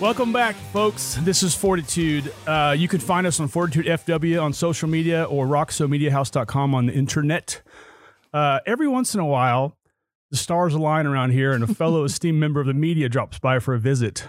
Welcome back, folks. This is Fortitude. Uh, you can find us on Fortitude FW on social media or roxomediahouse.com on the internet. Uh, every once in a while, the stars align around here and a fellow esteemed member of the media drops by for a visit.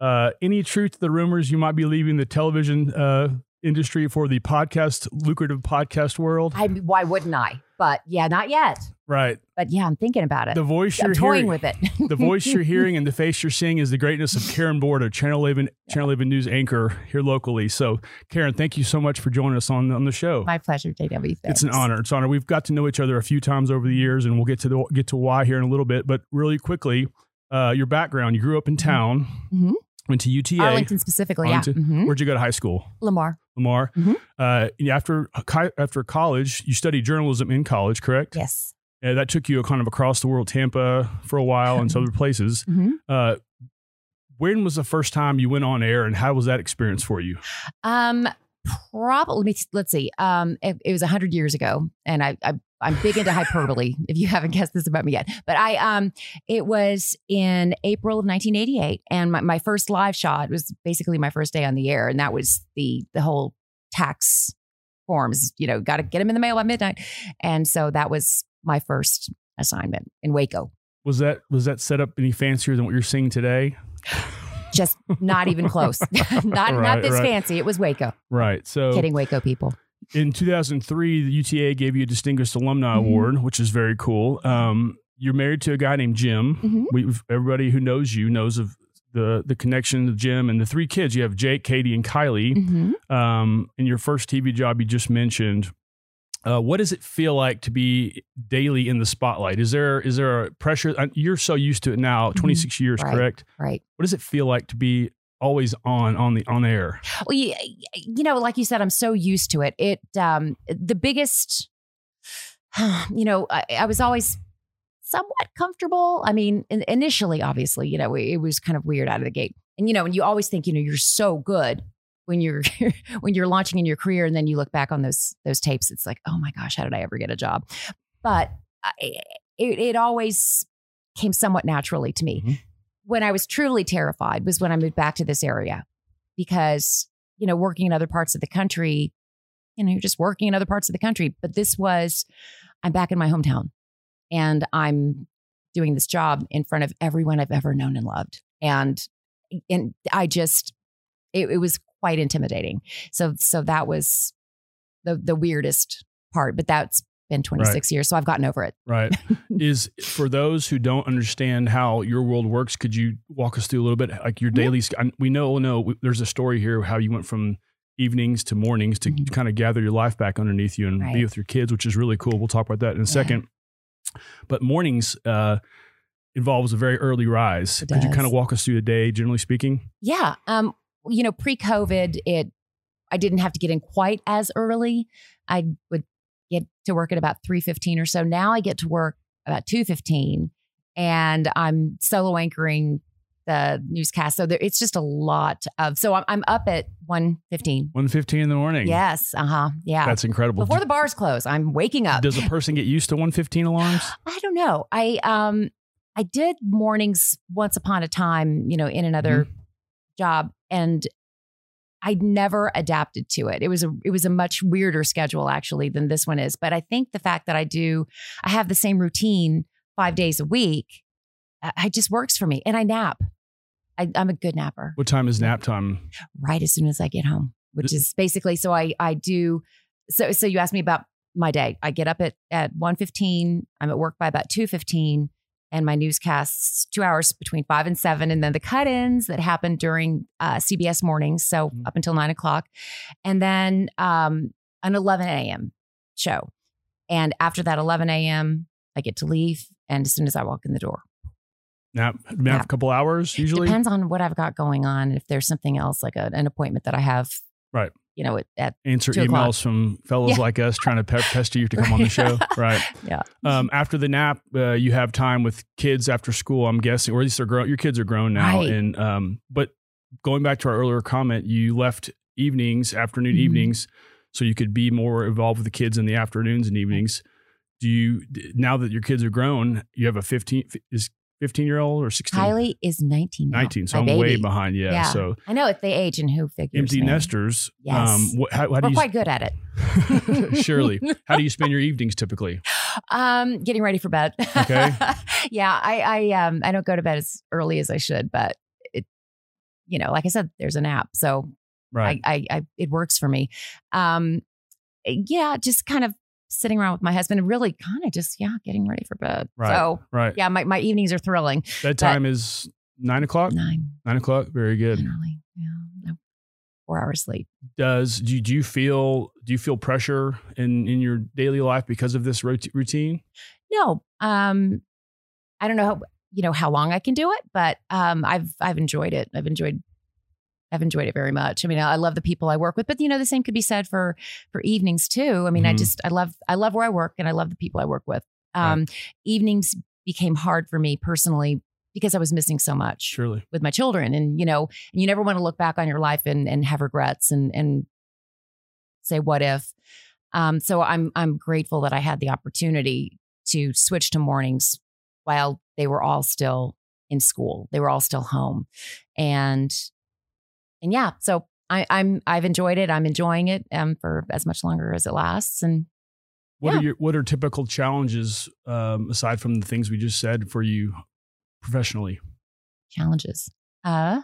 Uh, any truth to the rumors you might be leaving the television uh, industry for the podcast, lucrative podcast world? I why wouldn't I? But yeah, not yet. Right. But yeah, I'm thinking about it. The voice I'm you're toying hearing, with it. the voice you're hearing and the face you're seeing is the greatness of Karen Borta, Channel 11, Channel 11 News anchor here locally. So, Karen, thank you so much for joining us on on the show. My pleasure, JW. It's an honor. It's an honor. We've got to know each other a few times over the years, and we'll get to the, get to why here in a little bit. But really quickly, uh, your background. You grew up in town, Mhm. Went to UTA. Arlington specifically, Arlington. yeah. Mhm. Where'd you go to high school? Lamar. Lamar. Mhm. Uh, after after college, you studied journalism in college, correct? Yes. Uh, that took you kind of across the world, Tampa for a while, and some other places. Mhm. Uh, when was the first time you went on air, and how was that experience for you? Um, probably. Let's see. Um, it, it was a hundred years ago, and I, I I'm big into hyperbole. If you haven't guessed this about me yet, but I um, it was in April of 1988, and my, my first live shot was basically my first day on the air, and that was the the whole tax forms. You know, got to get them in the mail by midnight, and so that was my first assignment in Waco. Was that was that set up any fancier than what you're seeing today? Just not even close. not Right, not this right. fancy. It was Waco. Right. So Kidding, Waco people. in 2003, the UTA gave you a Distinguished Alumni Mhm. Award, which is very cool. Um, you're married to a guy named Jim. Mhm. We, everybody who knows you knows of the the connection to Jim and the three kids. You have Jake, Katie, and Kylie. Mhm. Um, in your first TV job, you just mentioned. Uh, what does it feel like to be daily in the spotlight? Is there is there a pressure? uh, You're so used to it now, 26 years, Mm-hmm. Right. correct? Right. What does it feel like to be always on on the on air? Well, you, you know, like you said, I'm so used to it. It, um, the biggest, you know, I, I was always somewhat comfortable. I mean, in, initially, obviously, you know, it, it was kind of weird out of the gate. And, you know, and you always think, you know, you're so good when you're, when you're launching in your career. And then you look back on those, those tapes. It's like, oh my gosh, how did I ever get a job? But I, it, it always came somewhat naturally to me. Mhm. When I was truly terrified was when I moved back to this area because you know working in other parts of the country you know you're just working in other parts of the country but this was i'm back in my hometown and i'm doing this job in front of everyone i've ever known and loved and and i just it, it was quite intimidating so so that was the the weirdest part but that's been 26 years so i've gotten over it Right. is for those who don't understand how your world works, could you walk us through a little bit like your daily? I- We know, no, there's a story here how you went from evenings to mornings to Mhm. kind of gather your life back underneath you and be with your kids, which is really cool. We'll talk about that in a second. But mornings uh, involves a very early rise. Could you kind of walk us through the day, generally speaking? Yeah. Um, you know, pre-COVID, it I didn't have to get in quite as early. I would get to work at about 3:15 or so. Now I get to work about 2:15 and I'm solo anchoring the newscast. So there, it's just a lot of so I'm, I'm up at 1:15. 1.15 in the morning. Yes, uh-huh. Yeah. That's incredible. Before the bars close, I'm waking up. Does a person get used to 1.15 alarms? I don't know. I um I did mornings once upon a time, you know, in another job and I'd never adapted to it. It was a it was a much weirder schedule actually than this one is, but I think the fact that I do I have the same routine 5 days a week, uh, I, I just works for me and I nap. I, I'm a good napper What time is nap time? right as soon as I get home, which is basically so I I do so so you asked me about my day. I get up at at 1:15, I'm at work by about 2:15 and my newscasts 2 hours between 5 and 7 and then the cut-ins that happen during uh, CBS mornings so Mhm. up until 9 o'clock and then um, an 11 a.m. show and after that 11 a.m. I get to leave and as soon as I walk in the door Nap, nap, Nap. a couple hours usually? depends on what I've got going on if there's something else like a, an appointment that I have Right. You know at, answer emails from fellows Yeah. like us trying to pe- pester you to come on the show. Right. Yeah. Um, after the nap, uh, you have time with kids after school. I'm guessing, or at least they're grown. Your kids are grown now, Right. and um, but going back to our earlier comment, you left evenings, afternoon Mhm. evenings, so you could be more involved with the kids in the afternoons and evenings. Do you now that your kids are grown? You have a 15 is 15 year old or 16? Kylie is 19. Now, 19. So I'm way behind. Yeah. Yeah. So I know if they age and who figures. empty man. nesters. Yes. Um, what, how, how We're do you quite good at it. surely? How do you spend your evenings typically? Um, getting ready for bed. Okay. yeah, I, I, um, I don't go to bed as early as I should, but it, you know, like I said, there's a nap, so Right. I, I, I, it works for me. Um, yeah, just kind of sitting around with my husband and really kind of just yeah, getting ready for bed. Right. So right. yeah, my my evenings are thrilling. Bedtime is nine o'clock. Nine Nine o'clock. Very good. generally. Yeah, no, four hours sleep. Does do you, do you feel do you feel pressure in in your daily life because of this routine? No, um, I don't know how you know how long I can do it, but um, I've I've enjoyed it. I've enjoyed. I've enjoyed it very much. I mean, I love the people I work with, but you know, the same could be said for for evenings too. I mean, I Mhm. just I love I love where I work and I love the people I work with. Um, Evenings became hard for me personally because I was missing so much Surely. with my children, and you know, and you never want to look back on your life and and have regrets and and say what if. Um, so I'm I'm grateful that I had the opportunity to switch to mornings while they were all still in school. They were all still home, and and yeah, so I, I'm I've enjoyed it. I'm enjoying it um, for as much longer as it lasts. And What Yeah. are your what are typical challenges um, aside from the things we just said for you professionally? challenges. Uh,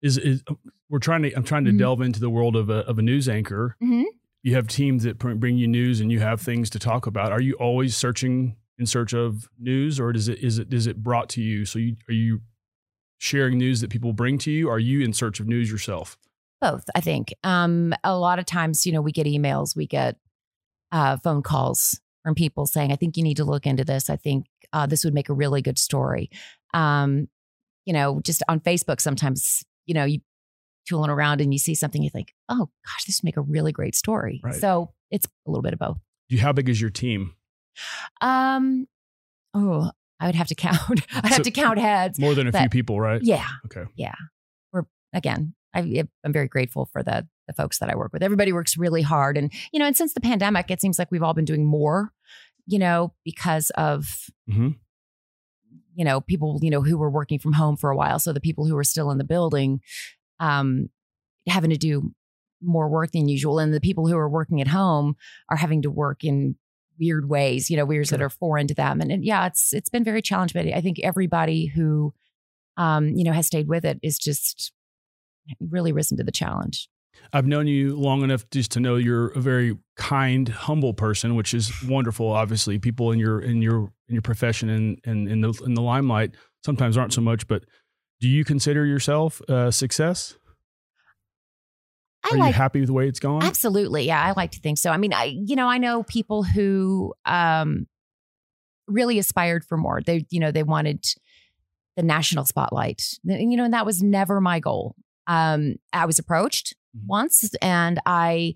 Is is we're trying to I'm trying to Mhm. delve into the world of a of a news anchor. Mhm. You have teams that bring you news and you have things to talk about. Are you always searching in search of news, or does it is it is it brought to you? So you are you sharing news that people bring to you? Are you in search of news yourself? both, I think. Um, a lot of times, you know, we get emails, we get uh, phone calls from people saying, "I think you need to look into this. I think uh, this would make a really good story." Um, you know, just on Facebook, sometimes you know you tooling around and you see something, you think, "Oh gosh, this would make a really great story." Right. So it's a little bit of both. You, how big is your team? Um, oh, I would have to count. I'd have to count heads. More than a few people, right? Yeah, Okay. yeah. We're again. I, I'm very grateful for the the folks that I work with. Everybody works really hard, and you know, and since the pandemic, it seems like we've all been doing more. You know, because of hmm you know people you know who were working from home for a while, so the people who were still in the building, um, having to do more work than usual, and the people who are working at home are having to work in weird ways. You know, weirds that are foreign to them, and, and yeah, it's it's been very challenging. But I think everybody who um, you know has stayed with it is just really risen to the challenge. I've known you long enough just to know you're a very kind, humble person, which is wonderful. Obviously, people in your in your in your profession and and in the in the limelight sometimes aren't so much. But do you consider yourself a success? I Are you happy with the way it's going? absolutely, yeah, I like to think so. I mean, I you know I know people who um, really aspired for more. They you know they wanted the national spotlight, you know, and that was never my goal. Um, I was approached Mhm. once, and I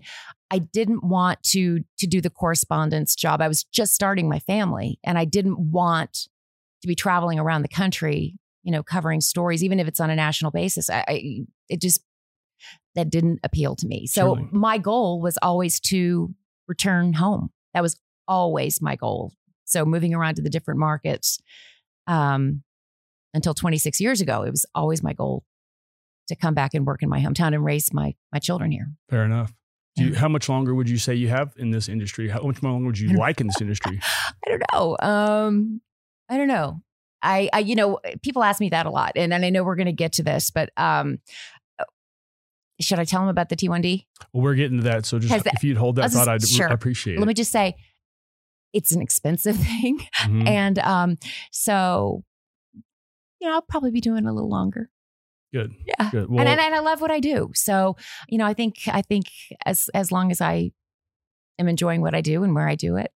I didn't want to to do the correspondence job. I was just starting my family, and I didn't want to be traveling around the country, you know, covering stories, even if it's on a national basis. I, I it just that didn't appeal to me. So Surely. my goal was always to return home. That was always my goal. So moving around to the different markets um, until 26 years ago, it was always my goal to come back and work in my hometown and raise my my children here. Fair enough. Do you, how much longer would you say you have in this industry? How much more longer would you like in this industry? I don't know. Um, I don't know. I, I, you know, people ask me that a lot, and, and I know we're going to get to this, but um, should I tell them about the T1D? Well, we're getting to that. So just that- if you'd hold that thought, I'd sure. appreciate it. Let me just say, it's an expensive thing, Mhm. and um, so you know, I'll probably be doing it a little longer. Good. Yeah. Good. Well, and, and, and I love what I do. So, you know, I think I think as as long as I am enjoying what I do and where I do it,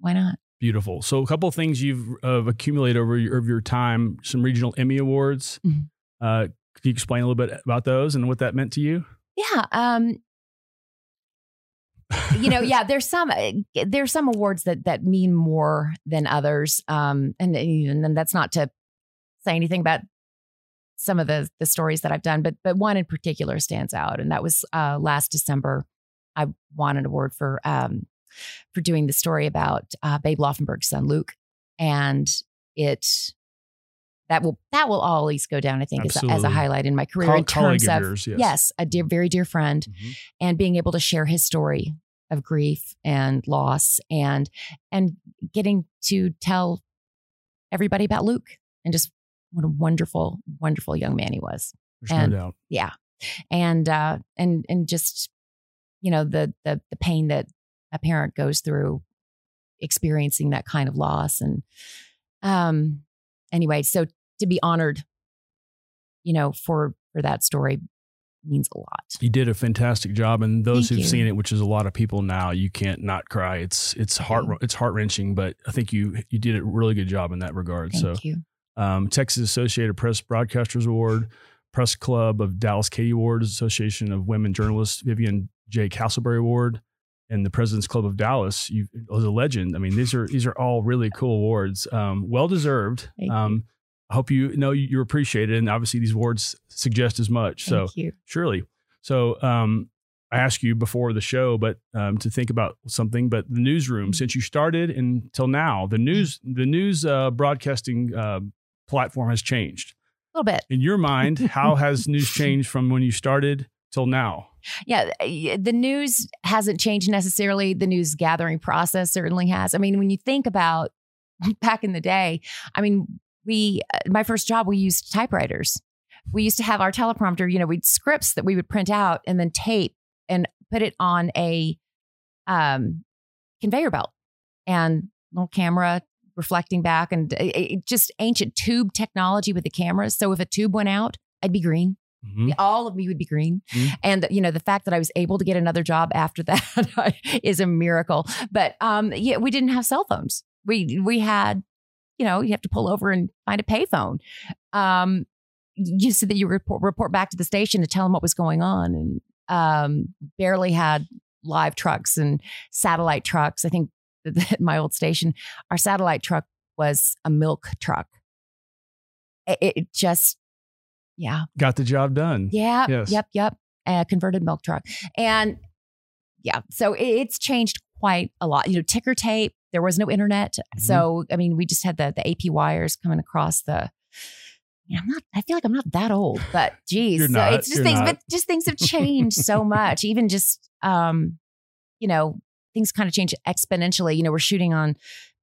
why not? Beautiful. So, a couple of things you've uh, accumulated over your, over your time, some regional Emmy awards. Mhm. Uh, could you explain a little bit about those and what that meant to you? Yeah. Um, you know, yeah, there's some uh, there's some awards that that mean more than others. Um, and and then that's not to say anything about some of the the stories that I've done, but but one in particular stands out, and that was uh, last December. I won an award for um, for doing the story about uh, Babe Laufenberg's son Luke, and it that will that will always go down. I think as a, as a highlight in my career Col- in terms of of yours, yes. yes, a dear, very dear friend, Mhm. and being able to share his story of grief and loss, and and getting to tell everybody about Luke and just what a wonderful, wonderful young man he was. There's And- no doubt. Yeah, and uh, and and just you know the the the pain that a parent goes through experiencing that kind of loss, and um, anyway, so to be honored, you know, for for that story means a lot. You did a fantastic job, and those Thank who've you. seen it, which is a lot of people now, you can't not cry. It's it's heart it's heart wrenching, but I think you you did a really good job in that regard. Thank so, you. um, Texas Associated Press Broadcasters Award, Press Club of Dallas Katie Awards, Association of Women Journalists Vivian J. Castleberry Award, and the President's Club of Dallas. You was a legend. I mean, these are these are all really cool awards, um, well deserved. Um, hope you know you appreciate it, and obviously these awards suggest as much. So Thank you. surely. So um, I asked you before the show, but um, to think about something. But the newsroom, Mm-hmm. since you started until now, the news the news uh, broadcasting uh, platform has changed. A little bit. In your mind, how has news changed from when you started till now? Yeah, the news hasn't changed necessarily. The news gathering process certainly has. I mean, when you think about back in the day, I mean, we uh, my first job we used typewriters. We used to have our teleprompter, you know, we'd scripts that we would print out and then tape and put it on a um, conveyor belt and little camera reflecting back and it, it- just ancient tube technology with the cameras. So if a tube went out, I'd be green. Mhm. All of me would be green. Mhm. And you know, the fact that I was able to get another job after that is a miracle. But um yeah, we didn't have cell phones. We we had, you know, you have to pull over and find a payphone. Um you said that you report report back to the station to tell them what was going on and um barely had live trucks and satellite trucks. I think at my old station, our satellite truck was a milk truck. It, it just yeah. Got the job done. Yeah. Yes. Yep. Yep. A converted milk truck. And yeah, so it- it's changed quite a lot. You know, ticker tape, there was no internet. Mm-hmm. So, I mean, we just had the, the AP wires coming across the. I'm not, I feel like I'm not that old, but geez. So not, it's just things, not. but just things have changed so much. Even just, um, you know, things kind of change exponentially. You know, we're shooting on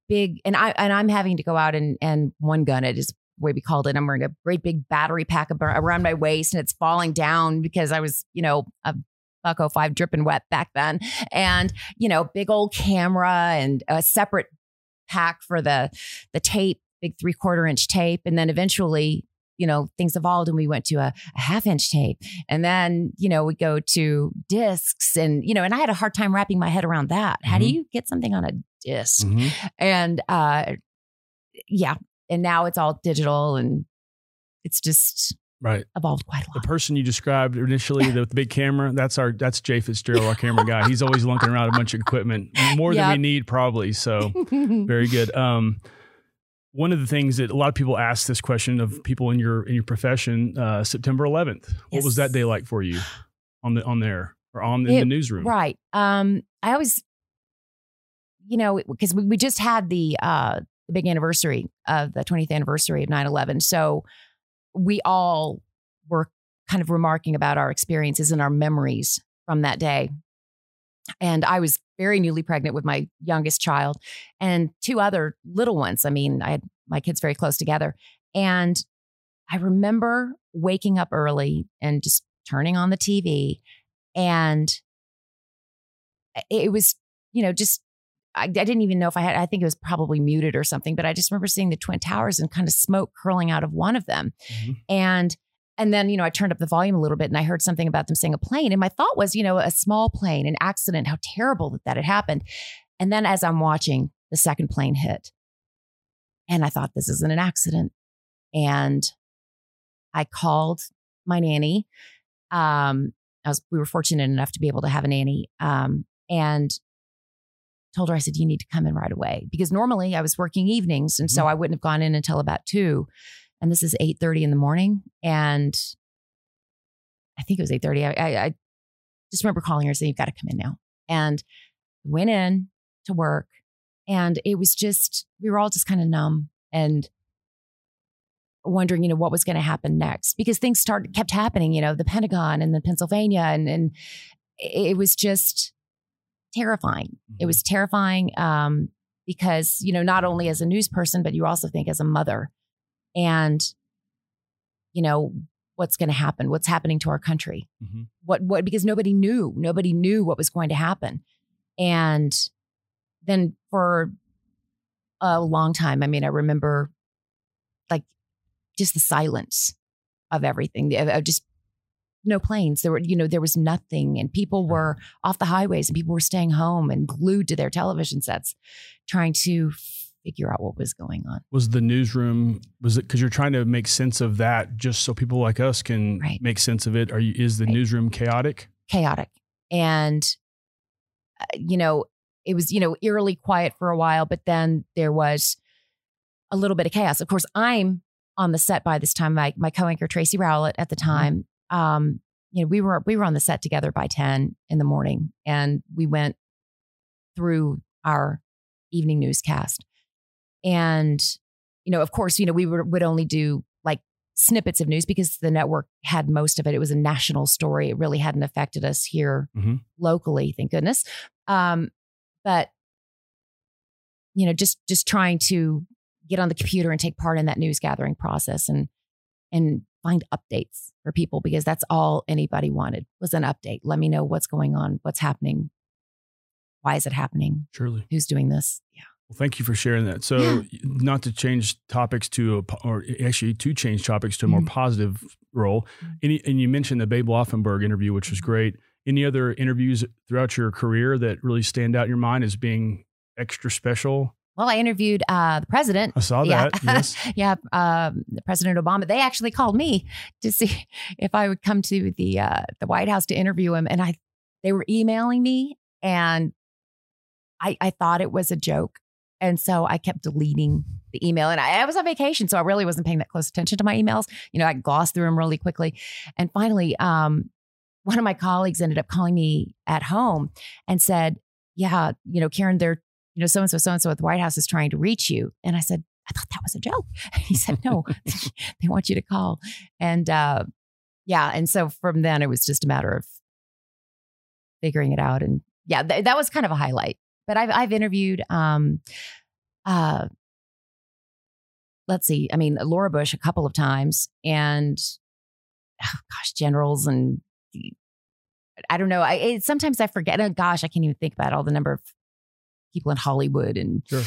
big, and I, and I'm having to go out and, and one gun it is the way we called it. I'm wearing a great big battery pack around my waist and it's falling down because I was, you know, a buck 05 dripping wet back then. And, you know, big old camera and a separate pack for the, the tape, big three quarter inch tape. And then eventually, you know, things evolved and we went to a, a half inch tape. And then, you know, we go to discs and, you know, and I had a hard time wrapping my head around that. How do Mhm. you get something on a disc? Mhm. and uh yeah and now it's all digital and it's just Right. evolved quite a lot. The person you described initially, the, the big camera, that's our that's Jay Fitzgerald, our camera guy. He's always lunking around a bunch of equipment, more than we need probably. So very good. Um, one of the things that a lot of people ask this question of people in your in your profession, uh, September 11th. What was that day like for you on the on there or on in the newsroom? right um i always you know because we, we just had the uh the big anniversary of the 20th anniversary of 9-11 so we all were kind of remarking about our experiences and our memories from that day. And i was very newly pregnant with my youngest child and two other little ones. I mean i had my kids very close together. And i remember waking up early and just turning on the tv and eh, it was you know just I, I didn't even know if I had I think it was probably muted or something but I just remember seeing the twin towers and kind of smoke curling out of one of them. Mhm. and and then you know I turned up the volume a little bit and I heard something about them saying a plane. And my thought was you know a small plane an accident how terrible that that had happened. And then as I'm watching the second plane hit. And I thought this isn't an accident. And I called my nanny. Um I was we were fortunate enough to be able to have a nanny. Um, and told her I said you need to come in right away. Because normally I was working evenings and so mm-hmm. I wouldn't have gone in until about 2 and this is 8:30 in the morning and I think it was 8:30 I, I, I just remember calling her and saying you've got to come in now. And went in to work and it was just we were all just kind of numb and wondering, you know, what was going to happen next. Because things started kept happening. You know, the Pentagon and the Pennsylvania, and and it was just terrifying. It was terrifying um, because you know not only as a news person, but you also think as a mother, and you know what's going to happen, what's happening to our country, Mhm. what what because nobody knew, nobody knew what was going to happen, and then for a long time, I mean, I remember like just the silence of everything, of just no planes. There were, you know, there was nothing, and people were off the highways, and people were staying home and glued to their television sets, trying to figure out what was going on. Was the newsroom was it because you're trying to make sense of that just so people like us can Right. make sense of it? Are you is the Right. newsroom chaotic? chaotic and uh, you know it was you know eerily quiet for a while but then there was a little bit of chaos of course i'm on the set by this time my, my co-anchor tracy rowlett at the time um you know we were we were on the set together by 10 in the morning and we went through our evening newscast and you know of course you know we were, would only do like snippets of news because the network had most of it. It was a national story. It really hadn't affected us here Mhm. locally, thank goodness. Um, but you know, just just trying to get on the computer and take part in that news gathering process and and find updates for people because that's all anybody wanted was an update. Let me know what's going on, what's happening, why is it happening, Surely. who's doing this. Yeah. Well, thank you for sharing that. So, Yeah. not to change topics to a, or actually to change topics to a more Mhm. positive role. Mhm. Any, and you mentioned the Babe Laufenberg interview, which was great. Any other interviews throughout your career that really stand out in your mind as being extra special? Well, I interviewed uh, the president I saw Yeah. that. Yes. yeah, um, President Obama. They actually called me to see if I would come to the uh, the White House to interview him, and I they were emailing me, and I I thought it was a joke, and so I kept deleting the email. And I, I was on vacation, so I really wasn't paying that close attention to my emails. You know, I glossed through them really quickly, and finally, um, one of my colleagues ended up calling me at home and said, "Yeah, you know, Karen, they're." You know, so and so, so and so at the White House is trying to reach you. And I said, I thought that was a joke. He said, No, they want you to call. And uh, yeah. And so from then it was just a matter of figuring it out. And yeah, th- that was kind of a highlight. But I've, I've interviewed, um, uh, let's see, I mean, Laura Bush a couple of times and oh, gosh, generals and I don't know. I it, sometimes I forget. Oh, gosh, I can't even think about all the number of people in Hollywood and Sure. yeah,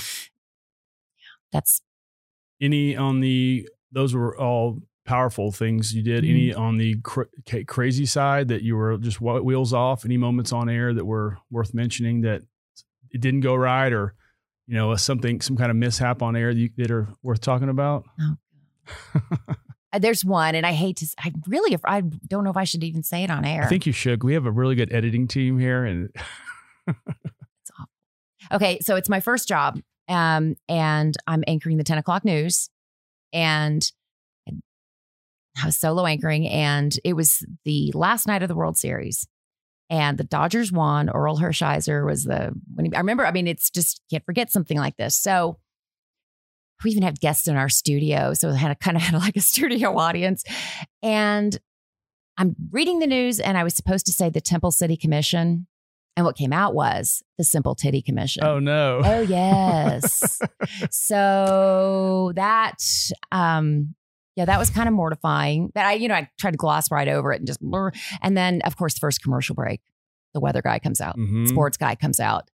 that's Any on the, those were all powerful things you did. Any on the cra- crazy side that you were just wh- wheels off? Any moments on air that were worth mentioning that it didn't go right or, you know, something, some kind of mishap on air that, you, that are worth talking about? Uh, There's one, and I hate to. I really, I don't know if I should even say it on air. I think you should. We have a really good editing team here, and. Okay, so it's my first job, um, and I'm anchoring the 10 o'clock news, and I was solo anchoring, and it was the last night of the World Series, and the Dodgers won. Orel Hershiser was the. When he, I remember, I mean, it's just can't forget something like this. So. We even had guests in our studio, so we had a kind of had like a studio audience, and I'm reading the news, and I was supposed to say the Temple City Commission, and what came out was the Simple Titty Commission. oh no, Oh, yes. so that um yeah, that was kind of mortifying. But I, you know, I tried to gloss right over it and just blur. And then of course, first commercial break, the weather guy comes out, Mhm. sports guy comes out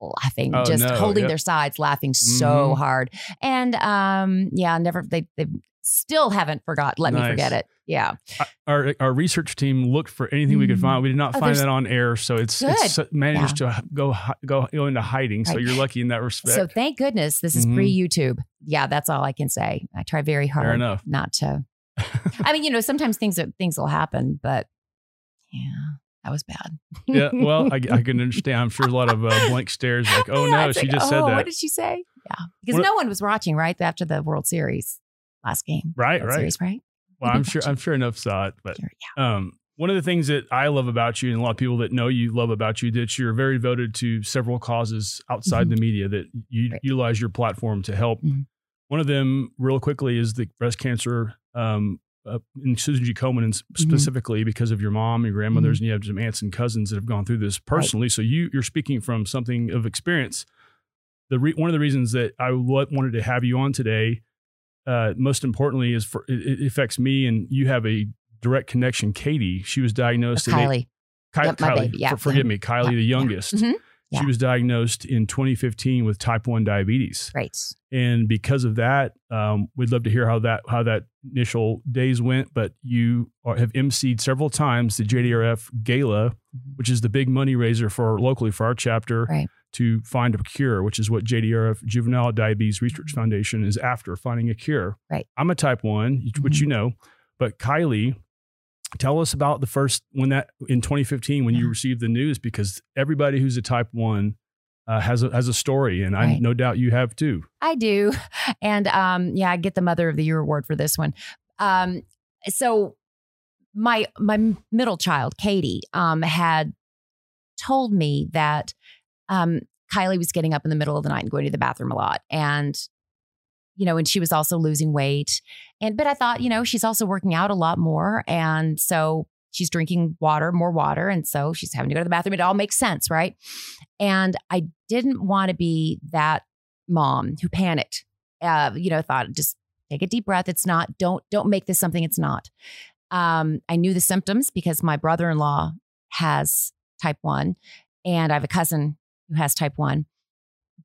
laughing, Oh, just no. holding Yep. their sides, laughing so Mhm. hard. And um, yeah, never they they still haven't forgot. Let me forget it. Yeah. our our research team looked for anything we could Mhm. find. We did not Oh, find that on air, so it's, it's managed to go go go into hiding. So you're lucky in that respect. So thank goodness this is Mhm. pre YouTube. Yeah, that's all I can say. I try very hard Fair enough. not to. I mean, you know, sometimes things things will happen, but yeah, that was bad. yeah, well, I, I can understand. I'm sure a lot of uh, blank stares, like, oh Yeah, no, she like, just said "Oh, that. What did she say? Yeah, because What- no one was watching right after the World Series last game. Right, World right. Series, right? Well, I'm sure watching. I'm sure enough saw it, but Sure, yeah. um, one of the things that I love about you and a lot of people that know you love about you that you're very devoted to several causes outside Mhm. the media that you Right. utilize your platform to help Mhm. One of them, real quickly, is the breast cancer. Um, uh, and Susan G. Komen, specifically mm-hmm. because of your mom, your grandmothers, mm-hmm. and you have some aunts and cousins that have gone through this personally. Right. So you you're speaking from something of experience. The re- one of the reasons that I wanted to have you on today, uh, most importantly, is for it, it, affects me, and you have a direct connection. Katie, she was diagnosed. Kylie. Ky- yep, Kylie, baby, yeah. For, forgive me, Kylie, yeah. the youngest. Yeah. Mm-hmm. She was diagnosed in 2015 with type 1 diabetes. Right. And because of that, um, we'd love to hear how that how that initial days went. But you are, have emceed several times the JDRF Gala, mm-hmm. which is the big money raiser for locally for our chapter right. To find a cure, which is what JDRF Juvenile Diabetes Research. Foundation is after finding a cure. Right. I'm a type 1, which mm-hmm. you know, but Kylie tell us about the first when that in 2015 when you received the news because everybody who's a type 1 uh, has a has a story and right. I no doubt you have too. I do. And um yeah, I get the mother of the year award for this one. Um so my my middle child, Katie, um had told me that um Kylie was getting up in the middle of the night and going to the bathroom a lot and you know, and she was also losing weight. And, but I thought, you know, she's also working out a lot more. And so she's drinking water, more water. And so she's having to go to the bathroom. It all makes sense, right? And I didn't want to be that mom who panicked, uh, you know, thought just take a deep breath. It's not, don't, don't make this something it's not. Um, I knew the symptoms because my brother in law has type one and I have a cousin who has type one.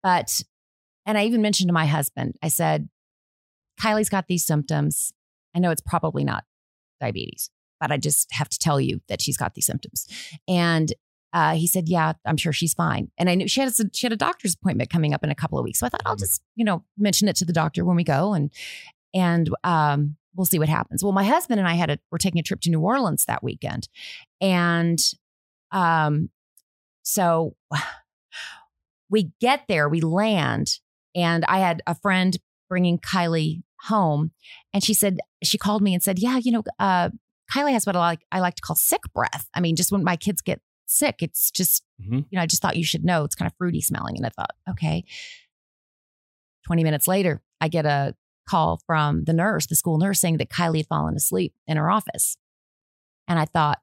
But and I even mentioned to my husband, I said, Kylie's got these symptoms. I know it's probably not diabetes, but I just have to tell you that she's got these symptoms. And uh, he said, "Yeah, I'm sure she's fine." And I knew she had a, she had a doctor's appointment coming up in a couple of weeks, so I thought I'll just you know mention it to the doctor when we go, and and um, we'll see what happens. Well, my husband and I had a we're taking a trip to New Orleans that weekend, and um, so we get there, we land, and I had a friend bringing Kylie home, and she said she called me and said, "Yeah, you know, uh, Kylie has what I like I like to call sick breath. I mean, just when my kids get sick, it's just mm-hmm. you know, I just thought you should know it's kind of fruity smelling." And I thought, okay. Twenty minutes later, I get a call from the nurse, the school nurse, saying that Kylie had fallen asleep in her office, and I thought,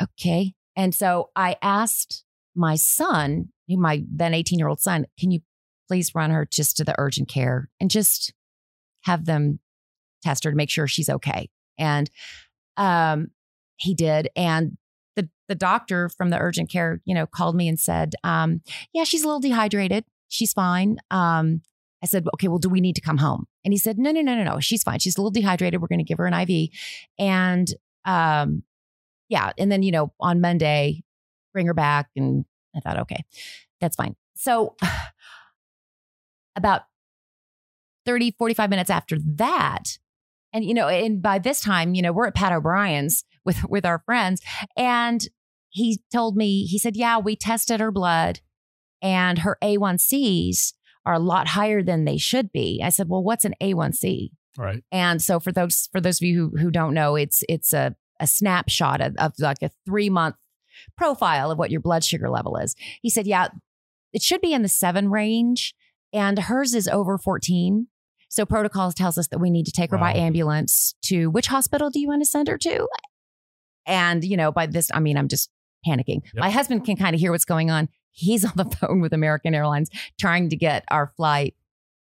okay. And so I asked my son, my then 18 year old son, can you please run her just to the urgent care and just have them test her to make sure she's okay. And um, he did. And the the doctor from the urgent care, you know, called me and said, um, "Yeah, she's a little dehydrated. She's fine." Um, I said, "Okay, well, do we need to come home?" And he said, "No, no, no, no, no. She's fine. She's a little dehydrated. We're going to give her an IV." And um, yeah, and then you know, on Monday, bring her back. And I thought, okay, that's fine. So about 30, 45 minutes after that, and you know, and by this time, you know, we're at Pat O'Brien's with with our friends, and he told me, he said, "Yeah, we tested her blood, and her A1Cs are a lot higher than they should be." I said, "Well, what's an A1C?" Right. And so for those for those of you who who don't know, it's it's a a snapshot of, of like a three month profile of what your blood sugar level is. He said, "Yeah, it should be in the seven range." and hers is over 14. So protocols tells us that we need to take her wow. by ambulance to which hospital do you want to send her to? And, you know, by this, I mean, I'm just panicking. Yep. My husband can kind of hear what's going on. He's on the phone with American Airlines trying to get our flight,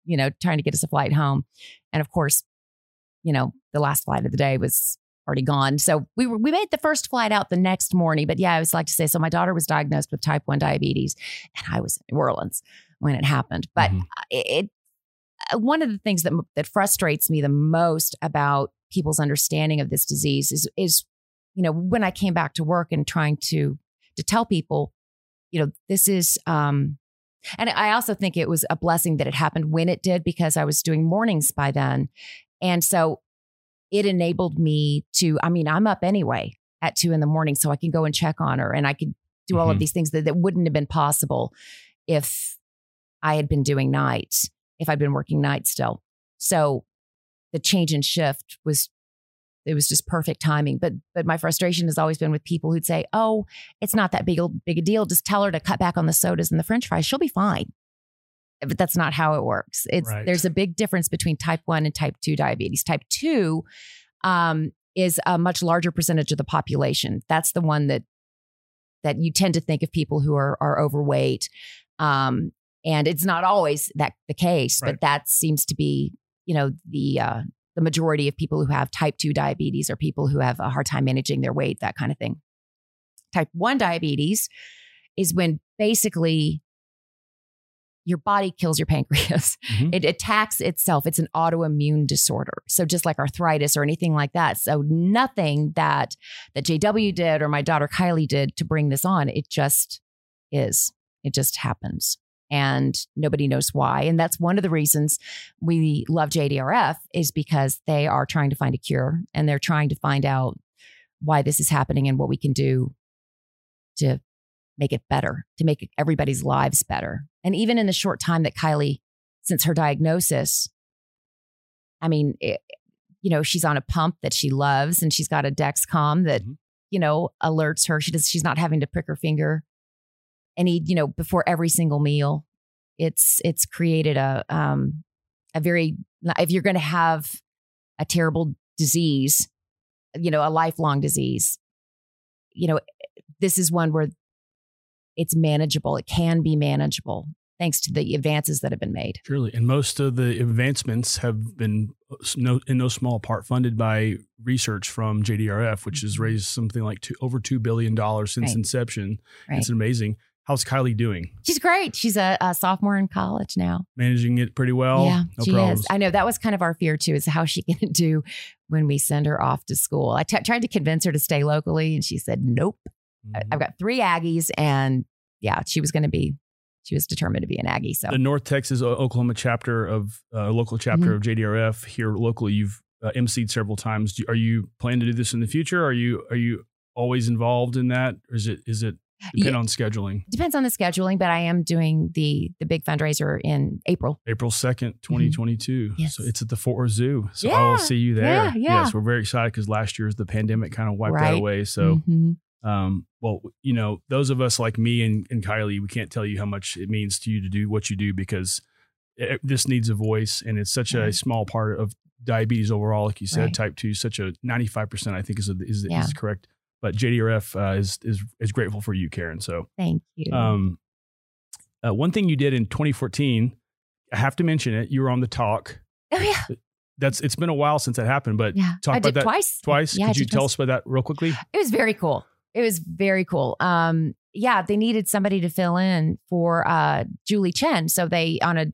you know, trying to get us a flight home. And of course, you know, the last flight of the day was already gone. So we were, we made the first flight out the next morning. But yeah, I was like to say, so my daughter was diagnosed with type 1 diabetes and I was in New Orleans when it happened. But mm-hmm. it, uh, one of the things that that frustrates me the most about people's understanding of this disease is is you know when I came back to work and trying to to tell people, you know, this is um and I also think it was a blessing that it happened when it did because I was doing mornings by then. And so it enabled me to, I mean, I'm up anyway at two in the morning so I can go and check on her and I could do all mm-hmm. of these things that, that wouldn't have been possible if I had been doing nights if I'd been working nights still. So the change in shift was it was just perfect timing. But but my frustration has always been with people who'd say, "Oh, it's not that big a big a deal. Just tell her to cut back on the sodas and the French fries. She'll be fine." But that's not how it works. It's Right. there's a big difference between type 1 and type 2 diabetes. Type 2 um, is a much larger percentage of the population. That's the one that that you tend to think of people who are are overweight. Um, and it's not always that the case, Right. but that seems to be, you know, the uh, the majority of people who have type 2 diabetes are people who have a hard time managing their weight, that kind of thing. Type 1 diabetes is when basically your body kills your pancreas. Mhm. It attacks itself. It's an autoimmune disorder. So just like arthritis or anything like that. So nothing that that JW did or my daughter Kylie did to bring this on. It just is. It just happens. And nobody knows why. And that's one of the reasons we love JDRF is because they are trying to find a cure and they're trying to find out why this is happening and what we can do to make it better, to make everybody's lives better. And even in the short time that Kylie, since her diagnosis, I mean, it, you know, she's on a pump that she loves and she's got a Dexcom that, Mhm. you know, alerts her. She does, she's not having to prick her finger any, you know, before every single meal. It's, it's created a, um, a very, if you're going to have a terrible disease, you know, a lifelong disease, you know, this is one where it's manageable. It can be manageable thanks to the advances that have been made. Surely. And most of the advancements have been no, in no small part funded by research from JDRF, which has Mhm. raised something like two, over $2 billion since Right. inception. Right. It's amazing. How's Kylie doing? She's great. She's a, a sophomore in college now. Managing it pretty well? yeah, no she problems. is. I know that was kind of our fear too. Is how she going to do when we send her off to school. I t- tried to convince her to stay locally, and she said, "Nope. Mhm. I've got three Aggies, and yeah, she was going to be. She was determined to be an Aggie. So the North Texas Oklahoma chapter of uh, local chapter Mm-hmm. of JDRF here locally. You've uh, emceed several times. Do, are you planning to do this in the future? Are you are you always involved in that, or is it is it depend Yeah. on scheduling? depends on the scheduling, but I am doing the the big fundraiser in April. April second, twenty twenty two. Mm-hmm. So it's at the Fort Worth Zoo. So I will see you there. Yeah, yeah. Yes, we're very excited because last year's the pandemic kind of wiped that away. So Mhm. Um, well, you know, those of us like me and, and Kylie, we can't tell you how much it means to you to do what you do because it, this needs a voice and it's such a small part of diabetes overall. Like you said, Right. type two, such a 95%, I think is, a, is, Yeah. is correct. But JDRF uh, is, is, is grateful for you, Karen. So, thank you. um, uh, one thing you did in 2014, I have to mention it. You were on the talk. oh yeah, That's, it's been a while since that happened, but yeah. talk I about did that twice. twice. Yeah, Could you tell twice. us about that real quickly? It was very cool. It was very cool. Um, yeah, they needed somebody to fill in for uh, Julie Chen. So they on a,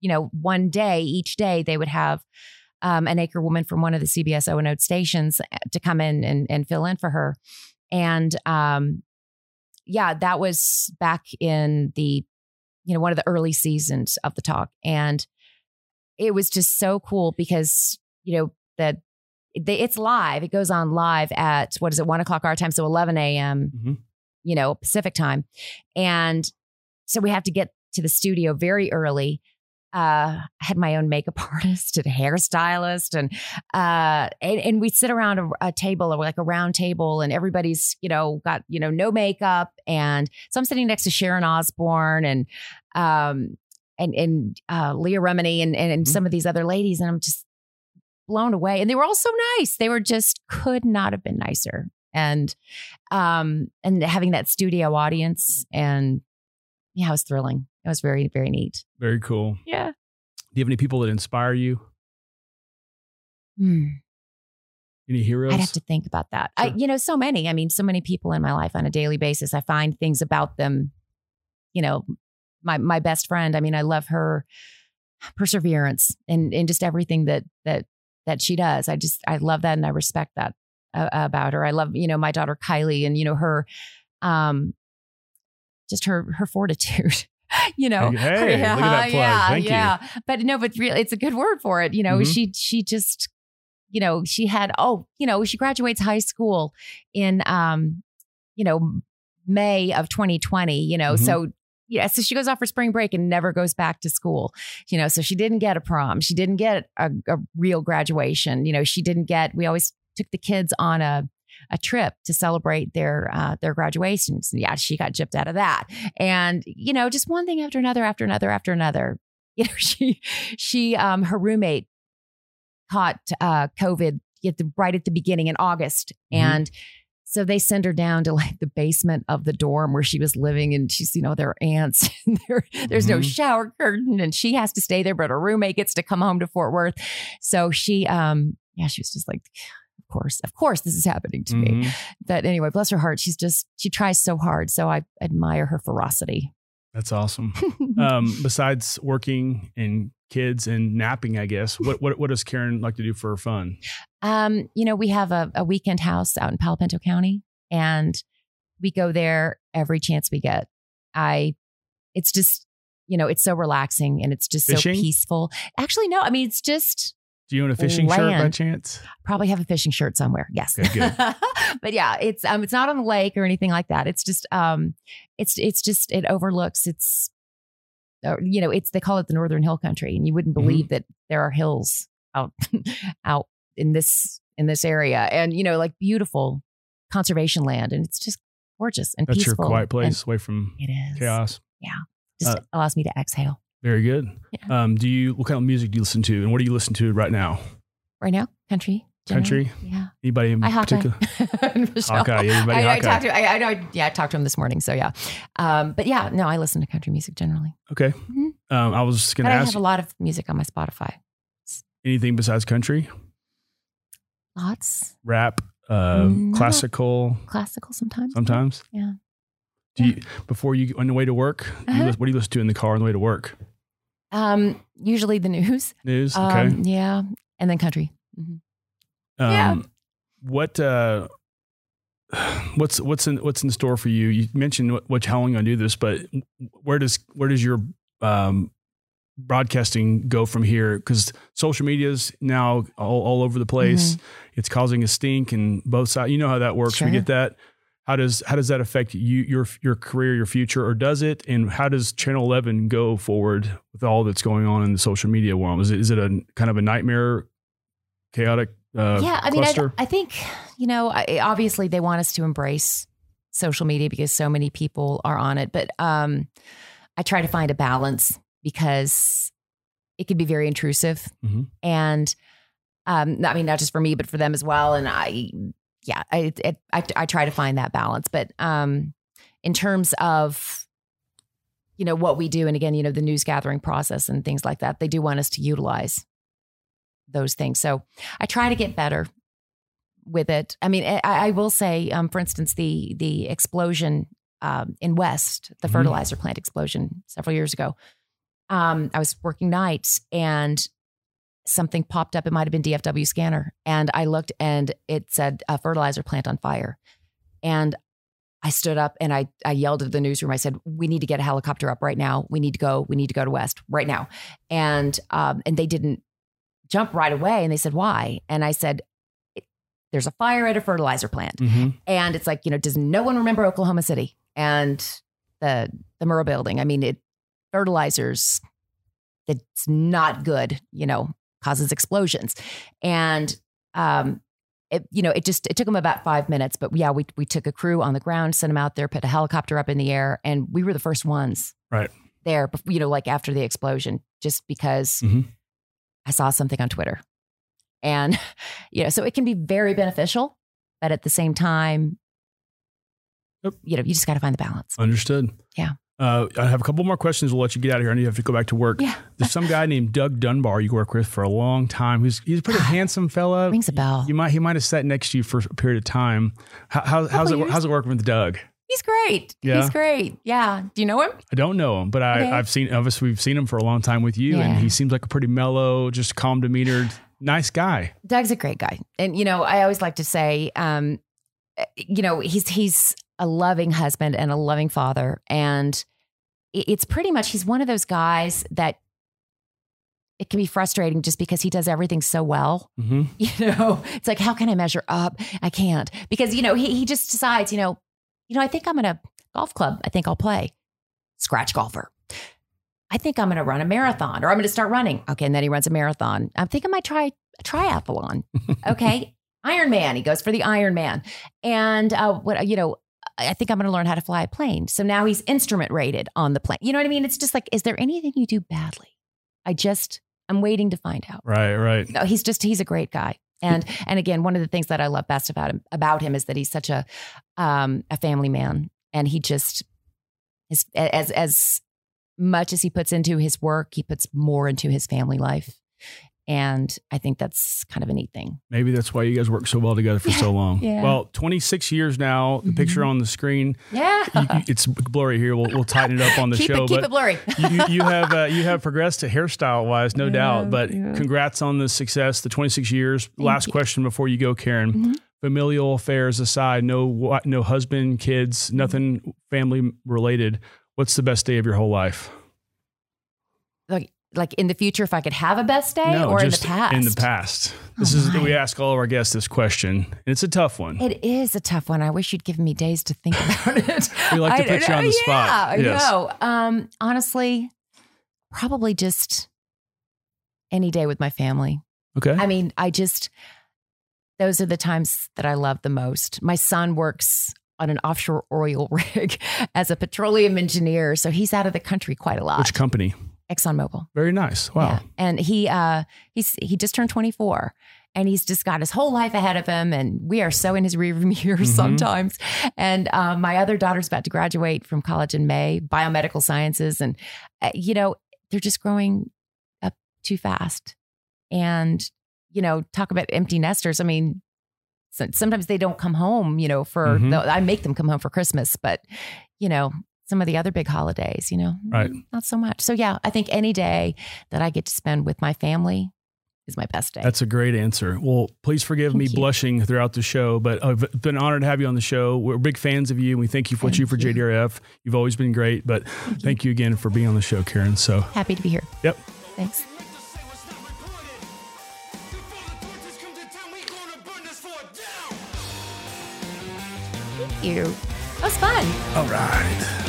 you know, one day each day they would have um, an anchor woman from one of the CBS O and O stations uh, to come in and, and fill in for her. And um, yeah, that was back in the, you know, one of the early seasons of the talk, and it was just so cool because you know that it's live. It goes on live at what is it, one o'clock our time, so eleven a.m. Mhm. You know Pacific time, and so we have to get to the studio very early. Uh, I had my own makeup artist and hairstylist, and uh, and, and we sit around a, a table or like a round table, and everybody's you know got you know no makeup, and so I'm sitting next to Sharon Osbourne and um and and uh, Leah Remini and and, and Mhm. some of these other ladies, and I'm just blown away. And they were all so nice. They were just could not have been nicer. And um and having that studio audience and yeah, it was thrilling. It was very, very neat. Very cool. Yeah. Do you have any people that inspire you? Hmm. Any heroes? I'd have to think about that. I, you know, so many. I mean, so many people in my life on a daily basis. I find things about them. You know, my my best friend. I mean, I love her perseverance and and just everything that that that she does. I just I love that and I respect that uh, about her. I love you know my daughter Kylie and you know her, um, just her her fortitude. you know, Hey, hey, look at that plug. yeah, Thank you. yeah. But no, but really, it's a good word for it. You know, Mhm. she she just you know, she had, oh, you know, she graduates high school in, um, you know, May of 2020, you know, Mhm. so, yeah, so she goes off for spring break and never goes back to school, you know, so she didn't get a prom. She didn't get a, a real graduation. You know, she didn't get, we always took the kids on a, a trip to celebrate their uh, their graduations. And yeah, she got gypped out of that. And you know, just one thing after another, after another, after another. You know, she she um her roommate caught uh, COVID at the, right at the beginning in August, Mhm. and so they send her down to like the basement of the dorm where she was living, and she's you know their aunts. and there, there's no Mhm. shower curtain, and she has to stay there, but her roommate gets to come home to Fort Worth. So she, um, yeah, she was just like. Of course, of course, this is happening to me. Mhm. But anyway, bless her heart. She's just, she tries so hard. So I admire her ferocity. That's awesome. um, besides working and kids and napping, I guess, what, what what does Karen like to do for fun? Um, you know, we have a, a weekend house out in Palo Pinto County, and we go there every chance we get. I, it's just, you know, it's so relaxing and it's just Fishing? so peaceful. Actually, no, I mean, it's just Do you own a fishing shirt by chance? probably have a fishing shirt somewhere. Yes, Okay, good. but yeah, it's um, it's not on the lake or anything like that. It's just um, it's it's just it overlooks. It's, uh, you know, it's they call it the Northern Hill Country, and you wouldn't Mm-hmm. believe that there are hills out out in this in this area, and you know, like beautiful conservation land, and it's just gorgeous and That's your peaceful. quiet and place away from It is chaos. Yeah, just Uh, allows me to exhale. Very good. Yeah. Um, do you what kind of music do you listen to, and what do you listen to right now? Right now, country. Country? yeah. Anybody in I particular? Hawkeye, everybody I, I talked to. I, I know. Yeah, I talked to him this morning. So yeah, um, but yeah, no, I listen to country music generally. Okay. Mhm. Um, I was just going But to I ask have a lot of music on my Spotify. anything besides country, Lots rap, uh, No. classical, classical sometimes. sometimes. Yeah. Do you before you on the way to work? Uh-huh. lis- what do you listen to in the car on the way to work? Um, usually the news. News. Okay. Um, yeah, and then country. Yeah. Um, What uh, what's what's in what's in store for you? You mentioned what, what how long you gonna do this, but where does where does your um, broadcasting go from here? Because social media is now all, all over the place. It's causing a stink, and both sides. You know how that works. We get that. How does how does that affect you your your career, your future, or does it? And how does Channel Eleven go forward with all that's going on in the social media world? Is it is it a kind of a nightmare, chaotic? Uh, yeah, I mean, I. I think you know, I, obviously they want us to embrace social media because so many people are on it, but um, I try to find a balance because it can be very intrusive, Mhm. and um, I mean, not just for me, but for them as well. And I, yeah, I, it, I, I try to find that balance, but um, in terms of you know what we do, and again, you know, the news gathering process and things like that, they do want us to utilize those things. So I try to get better with it. I mean, I, I will say, um, for instance, the the explosion um, in West, the Mhm. fertilizer plant explosion several years ago. Um, I was working nights and something popped up. It might have been DFW scanner, and I looked and it said a fertilizer plant on fire. And I stood up and I I yelled at the newsroom. I said, "We need to get a helicopter up right now. We need to go. We need to go to West right now." And um, and they didn't jump right away. And they said, "Why?" And I said, "There's a fire at a fertilizer plant." Mhm. And it's like, you know, does no one remember Oklahoma City and the the Murrah building? I mean, it fertilizers, it's not good, you know, causes explosions. And um it, you know, it just it took them about five minutes, but yeah, we we took a crew on the ground, sent them out there, put a helicopter up in the air, and we were the first ones Right. there. You know, like after the explosion, just because Mhm. I saw something on Twitter, and you know, so it can be very beneficial, but at the same time, Yep. you know, you just got to find the balance. Understood. Yeah. Uh, I have a couple more questions. We'll let you get out of here. I know you have to go back to work. Yeah. There's some guy named Doug Dunbar you work with for a long time. He's he's a pretty handsome fella. Rings a bell. You might he might have sat next to you for a period of time. How, how, how's it years. how's it working with Doug? He's great. Yeah. He's great. Yeah. Do you know him? I don't know him, but I, Okay. I've seen obviously we've seen him for a long time with you, and he seems like a pretty mellow, just calm demeanored, nice guy. Doug's a great guy. And you know, I always like to say, um, you know, he's he's a loving husband and a loving father. And it's pretty much he's one of those guys that it can be frustrating just because he does everything so well. Mm-hmm. You know, it's like, how can I measure up? I can't. Because, you know, he he just decides, you know, you know, I think I'm in a golf club. I think I'll play. Scratch golfer. I think I'm going to run a marathon or I'm going to start running. Okay. And then he runs a marathon. I think I might try a triathlon. Okay. Iron Man. He goes for the Iron Man. And uh, what you know, I think I'm going to learn how to fly a plane. So now he's instrument rated on the plane. You know what I mean? It's just like, is there anything you do badly? I just, I'm waiting to find out. Right, right. No, he's just, he's a great guy. And and again, one of the things that I love best about him about him is that he's such a um, a family man, and he just is as as much as he puts into his work, he puts more into his family life. And I think that's kind of a neat thing. Maybe that's why you guys work so well together for so long. Yeah. Well, 26 years now, the picture Mhm. on the screen, Yeah. you, it's blurry here. We'll, we'll tighten it up on the keep show. it keep but it blurry. you, you- have uh, you have progressed to hairstyle wise, no Yeah, doubt. But yeah. congrats on the success, the 26 years. Thank Last you. question before you go, Karen. Mhm. Familial affairs aside, no no husband, kids, Mm-hmm. nothing family related. What's the best day of your whole life? like like in the future, if I could have a best day no, or in the past. in the past. This Oh, is my. we ask all of our guests this question, and it's a tough one. It is a tough one. I wish you'd given me days to think about it. We like to I- put you on the spot. Yeah, I Yes. know. Um, honestly, probably just any day with my family. Okay. I mean, I just those are the times that I love the most. My son works on an offshore oil rig as a petroleum engineer, so he's out of the country quite a lot. Which company? ExxonMobil. Very nice. Wow. Yeah. And he uh he's he just turned 24 and he's just got his whole life ahead of him and we are so in his rearview mirror Mhm. sometimes. And um, my other daughter's about to graduate from college in May, biomedical sciences and uh, you know, they're just growing up too fast. And you know, talk about empty nesters. I mean, sometimes they don't come home, you know, for Mhm. the, I make them come home for Christmas, but you know, some of the other big holidays, you know, Right. Mm, not so much. So yeah, I think any day that I get to spend with my family is my best day. That's a great answer. Well, please forgive me you. blushing throughout the show, but uh, I've been honored to have you on the show. We're big fans of you, and we thank you for what you for you. JDRF. You've always been great, but thank you again for being on the show, Karen. So, Happy to be here. yep. Thanks. Thank you. That was fun. All right.